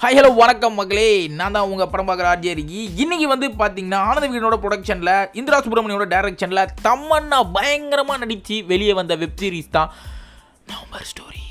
High hello வணக்கம் மக்களே. நான் தான் உங்கள் படம் பார்க்குற ஆர்ஜேரிக்கு இன்னைக்கு வந்து பார்த்தீங்கன்னா ஆனந்த வீடனோட ப்ரொடக்ஷனில் இந்திரா சுப்பிரமணியோட டைரக்ஷனில் தம்மன்னா பயங்கரமாக நடித்து வெளியே வந்த வெப் சீரிஸ் தான் நவம்பர் ஸ்டோரி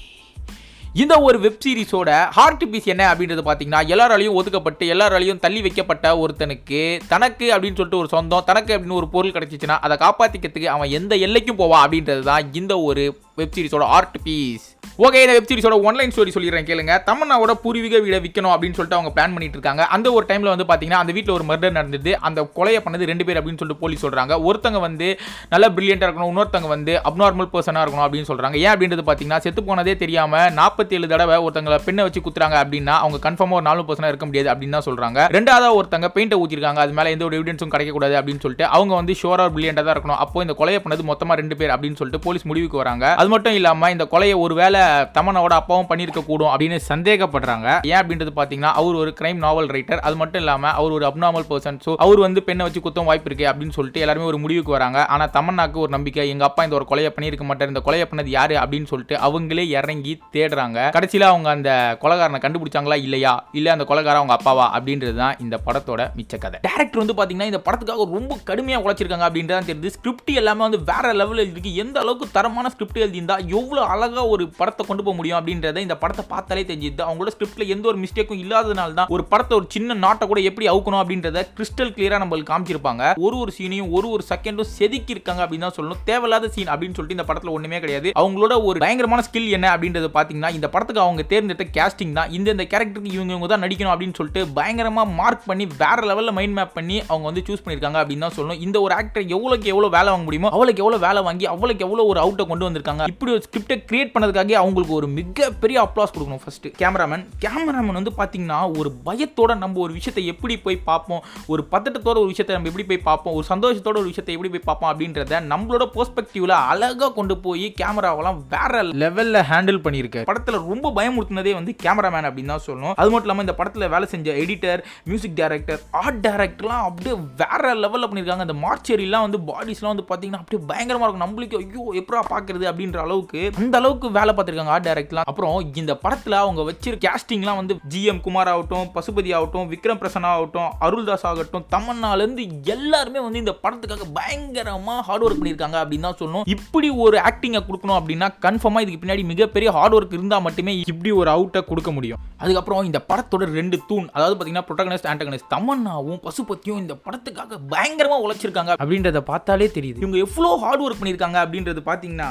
இந்த ஒரு வெப் சீரிஸோட ஹார்ட் பீஸ் என்ன அப்படின்றது பார்த்தீங்கன்னா எல்லாராலையும் ஒதுக்கப்பட்டு எல்லாராலையும் தள்ளி வைக்கப்பட்ட ஒருத்தனுக்கு தனக்கு அப்படின்னு சொல்லிட்டு ஒரு சொந்தம் தனக்கு அப்படின்னு ஒரு பொருள் கிடச்சிச்சின்னா அதை காப்பாற்றிக்கிறதுக்கு அவன் எந்த எல்லைக்கும் போவான் அப்படின்றது தான் இந்த ஒரு வெப் சீரிஸோட ஆர்ட் பீஸ் ஓகே இந்த வெப் சீரிஸோட ஒன்லைன் ஸ்டோரி சொல்லிடுறேன் கேளுங்க. தமன்னாவோட பூர்வீக வீடை விற்கணும் அப்படின்னு சொல்லிட்டு அவங்க பிளான் பண்ணிட்டு இருக்காங்க அந்த ஒரு டைம்ல வந்து பாத்தீங்கன்னா அந்த வீட்டில் ஒரு மர்டர் நடந்தது. அந்த கொலையை பண்ணது ரெண்டு பேர் அப்படின்னு சொல்லிட்டு போலீஸ் சொல்றாங்க. ஒருத்தங்க வந்து நல்ல பிரில்லியண்டா இருக்கணும் இன்னொருத்தங்க வந்து அப்நார்மல் பர்சனா இருக்கணும் அப்படின்னு சொல்றாங்க. ஏன் அப்படின்றது பாத்தீங்கன்னா செத்து போனதே தெரியாம நாற்பத்தி ஏழு தடவை ஒருத்தங்களை பெண்ணை வச்சு குத்துறாங்க அப்படின்னா அவங்க கன்ஃபார்மா ஒரு நாலு பர்சனா இருக்க முடியாது அப்படின்னு தான் சொல்றாங்க. ரெண்டாவது ஒருத்தங்க பெயிண்டை ஊற்றிருக்காங்க அது மேல எந்த ஒரு எவிடன்ஸும் கிடைக்கக்கூடாது அப்படின்னு சொல்லிட்டு அவங்க வந்து ஷோரா பிரில்லியண்டா தான் இருக்கணும். அப்போ இந்த கொலையை பண்ணது மொத்தமா ரெண்டு பேர் அப்படின்னு சொல்லிட்டு போலீஸ் முடிவுக்கு வராங்க. அது மட்டும் இல்லாம இந்த கொலையை ஒருவேளை தமனோட அப்பாவும் பண்ணியிருக்க கூடும் அப்படின்னு சந்தேகப்படுறாங்க. ஏன் அப்படின்றது பாத்தீங்கன்னா அவர் ஒரு கிரைம் நாவல் ரைட்டர் அது மட்டும் இல்லாம அவர் ஒரு அப்நார்மல் பர்சன் ஸோ அவர் வந்து பெண்ணை வச்சு குத்தம் வாய்ப்பு இருக்கு அப்படின்னு சொல்லிட்டு எல்லாருமே ஒரு முடிவுக்கு வராங்க. ஆனா தமன்னாக்கு ஒரு நம்பிக்கை எங்க அப்பா இந்த ஒரு கொலையை பண்ணியிருக்க மாட்டார் இந்த கொலையை பண்ணது யாரு அப்படின்னு சொல்லிட்டு அவங்களே இறங்கி தேடுறாங்க. கடைசியில அவங்க அந்த கொலகாரனை கண்டுபிடிச்சாங்களா இல்லையா? இல்ல அந்த கொலைகாரன் அவங்க அப்பாவா? அப்படின்றது தான் இந்த படத்தோட மிச்ச கதை. டேரக்டர் வந்து பாத்தீங்கன்னா இந்த படத்துக்காக ரொம்ப கடுமையா உழைச்சிருக்காங்க அப்படின்றதான் தெரியுது. ஸ்கிரிப்ட் எல்லாமே வந்து வேற லெவலில் இருக்கு. எந்த அளவுக்கு தரமான ஸ்கிரிப்ட் எழுதியிருந்தா எவ்வளோ அழகாக ஒரு படத்தை கொண்டு போக முடியும் அப்படின்றத இந்த படத்தை பார்த்தாலே தெரிஞ்சுது. அவங்களோட ஸ்கிரிப்ட்ல எந்த ஒரு மிஸ்டேக்கும் இல்லாதனால தான் ஒரு படத்தை ஒரு சின்ன நாட்டை கூட எப்படி அவுக்கணும் அப்படின்றத கிறிஸ்டல் கிளியராக நம்மளுக்கு காமிச்சிருப்பாங்க. ஒரு ஒரு சீனையும் ஒரு ஒரு செகண்டும் செதுக்கி இருக்காங்க அப்படின்னு தான் சொல்லணும். தேவையில்லாத சீன் அப்படின்னு சொல்லிட்டு இந்த படத்தில் ஒன்றுமே கிடையாது. அவங்களோட ஒரு பயங்கரமான ஸ்கில் என்ன அப்படின்றது பார்த்தீங்கன்னா இந்த படத்துக்கு அவங்க தேர்ந்தெடுத்த கேஸ்டிங் தான். இந்த இந்த கேரக்டருக்கு இவங்க இவங்க தான் நடிக்கணும் அப்படின்னு சொல்லிட்டு பயங்கரமாக மார்க் பண்ணி வேற லெவலில் மைண்ட் மேப் பண்ணி அவங்க வந்து சூஸ் பண்ணியிருக்காங்க அப்படின்னு தான் சொல்லணும். இந்த ஒரு ஆக்டர் எவ்வளோக்கு எவ்வளோ வேலை வாங்க முடியுமோ அவளுக்கு எவ்வளோ வேலை வாங்கி அவளுக்கு எவ்வளோ ஒரு அவுட்டை கொண்டு வந்திருக்காங்க இப்படி ஒரு ஸ்கிரிப்டை கிரியேட் பண்ணதுக்காக அவங்களுக்கு ஒரு மிகப்பெரிய அப்ளாஸ் கொடுக்கணும் ஃபர்ஸ்ட் கேமராமேன் கேமராமேன் வந்து பார்த்தீங்கன்னா ஒரு பயத்தோட நம்ம ஒரு விஷயத்தை எப்படி போய் பார்ப்போம்? ஒரு பதட்டத்தோட ஒரு விஷயத்தை நம்ம எப்படி போய் பார்ப்போம்? ஒரு சந்தோஷத்தோட ஒரு விஷயத்தை எப்படி போய் பார்ப்போம்? அப்படின்றத நம்மளோட பெர்ஸ்பெக்டிவ்ல அழகாக கொண்டு போய் கேமராவெல்லாம் வேற லெவலில் ஹேண்டில் பண்ணியிருக்கு படத்தில் ரொம்ப பயமுறுத்தினதே வந்து கேமராமேன் அப்படின்னு தான் சொல்லணும். அது மட்டும் இல்லாமல் இந்த படத்தில் வேலை செஞ்ச எடிட்டர் மியூசிக் டைரக்டர் ஆர்ட் டைரக்டர்லாம் அப்படியே வேற லெவலில் பண்ணியிருக்காங்க. அந்த மார்ச்செரிலாம் வந்து பாடிஸ்லாம் வந்து பார்த்தீங்கன்னா அப்படியே பயங்கரமாக இருக்கும். நம்மளுக்கு ஐயோ எப்படா பார்க்குறது அப்படின்ற அளவுக்கு அந்த அளவுக்கு வேலை பார்த்துருக்காங்க ஆர்ட் டைரக்ட்லாம் அப்புறம் இந்த படத்தில் அவங்க வச்சிருக்க கேஸ்டிங்லாம் வந்து ஜிஎம் குமார் ஆகட்டும் பசுபதி ஆகட்டும் விக்ரம் பிரசன்னா ஆகட்டும் அருள்தாஸ் ஆகட்டும் தமன்னாலேருந்து எல்லாருமே வந்து இந்த படத்துக்காக பயங்கரமாக ஹார்ட் ஒர்க் பண்ணியிருக்காங்க அப்படின்னு தான் சொல்லணும். இப்படி ஒரு ஆக்டிங்கை கொடுக்கணும் அப்படின்னா கன்ஃபார்மாக இதுக்கு பின்னாடி மிகப்பெரிய ஹார்ட் ஒர்க் இருந்தால் மட்டுமே இப்படி ஒரு அவுட்டை கொடுக்க முடியும். அதுக்கப்புறம் இந்த படத்தோட ரெண்டு தூண் அதாவது பார்த்தீங்கன்னா ப்ரொட்டகனிஸ்ட் ஆண்டகனிஸ்ட் தமன்னாவும் பசுபத்தியும் இந்த படத்துக்காக பயங்கரமாக உழைச்சிருக்காங்க. அப்படின்றத பார்த்தாலே தெரியுது. இவங்க எவ்வளோ ஹார்ட் ஒர்க் பண்ணியிருக்காங்க அப்படின்றது பார்த்தீங்கன்னா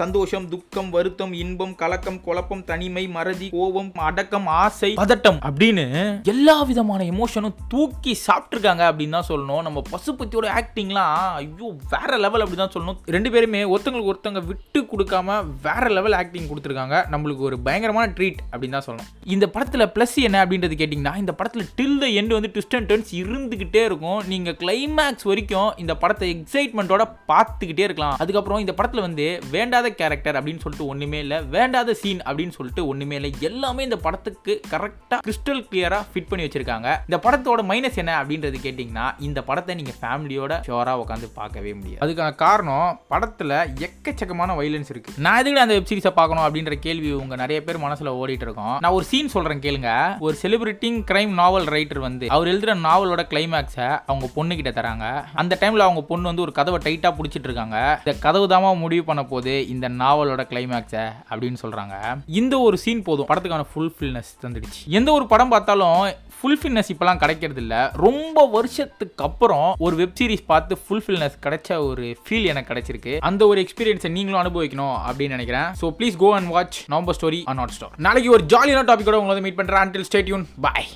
சந்தோஷம் துக்கம் வருத்தம் இன்பம் கலக்கம் குழப்பம் தனிமை மறதி கோபம் அடக்கம் ஆசை பதட்டம் அப்படின்னு எல்லா விதமான எமோஷனும் தூக்கி சாப்பிட்ருக்காங்க அப்படின்னு தான் சொல்லணும். நம்ம பசுபத்தியோட ஆக்டிங்லாம் ஐயோ வேற லெவல் அப்படி தான் சொல்லணும். ரெண்டு பேருமே ஒருத்தங்களுக்கு ஒருத்தங்க விட்டு கொடுக்காம வேற லெவல் ஆக்டிங் கொடுத்துருக்காங்க. நம்மளுக்கு ஒரு பயங்கரமான ட்ரீட் அப்படின்னு தான் சொல்லணும். இந்த படத்தில் ப்ளஸ் என்ன அப்படின்றது கேட்டிங்கன்னா இந்த படத்தில் டில் த எண்டு வந்து ட்விஸ்ட் அண்ட் டர்ன்ஸ் இருந்துகிட்டே இருக்கும். நீங்கள் கிளைமேக்ஸ் வரைக்கும் இந்த படத்தை எக்ஸைட்மெண்ட்டோட பார்த்துக்கிட்டே இருக்கலாம். அதுக்கப்புறம் இந்த படத்தில் வந்து வேண்டாத கேரக்டர் அப்படின்னு சொல்லிட்டு ஒன்றுமே இல்லை. வேண்டாத சீன் அப்படின்னு சொல்லிட்டு ஒன்றுமே இல்லை. எல்லாமே இந்த படத்துக்கு கரெக்டாக கிறிஸ்டல் கிளியராக ஃபிட் பண்ணி வச்சிருக்காங்க. இந்த படத்தோட மைனஸ் என்ன அப்படின்றது கேட்டிங்கன்னா இந்த படத்தை நீங்கள் ஃபேமிலியோட ஷோராக உட்காந்து பார்க்கவே முடியாது. அதுக்கான காரணம் படத்தில் எக்கச்சக்கமான வைலன்ஸ் இருக்கு. நான் எதுக்கு அந்த வெப் சீரிஸை பார்க்கணும் அப்படின்ற கேள்வி உங்க நிறைய பேர் மனசுல ஓடிட்டு இருக்கோம். நான் ஒரு சீன் சொல்றேன் கேளுங்க. ஒரு செலிபிரிட்டிங் கிரைம் நாவல் ரைட்டர் வந்து அவர் எழுதுற நாவலோட கிளைமேக்ஸை அவங்க பொண்ணு கிட்ட தராங்க. அந்த டைம்ல அவங்க பொண்ணு வந்து ஒரு கதவை டைட்டா பிடிச்சிட்டு இருக்காங்க. இந்த கதவு தாமா முடிவு பண்ண போது இந்த நாவலோட கிளைமேக்ஸை அப்படின்னு சொல்றாங்க. இந்த ஒரு சீன் போதும். படத்துக்கான ஃபுல்ஃபில்னஸ் தந்துடுச்சு. எந்த ஒரு படம் பார்த்தாலும் ஃபுல்ஃபில்னஸ் இப்போலாம் கிடைக்கிறது இல்லை ரொம்ப வருஷத்துக்கு அப்புறம் ஒரு வெப் சீரிஸ் பார்த்து ஃபுல்ஃபில்னஸ் கிடைச்ச ஒரு ஃபீல் எனக்கு கிடைச்சிருக்கு. அந்த ஒரு எக்ஸ்பீரியன்ஸை நீங்களும் அனுபவிக்கணும் அப்படின்னு நினைக்கிறேன். So please go and watch November story on Hotstar நாளைக்கு ஒரு ஜாலியான டாபிக்கோட உங்களை மீட் பண்ணுறேன் அண்டில் ஸ்டேட்யூன் பாய்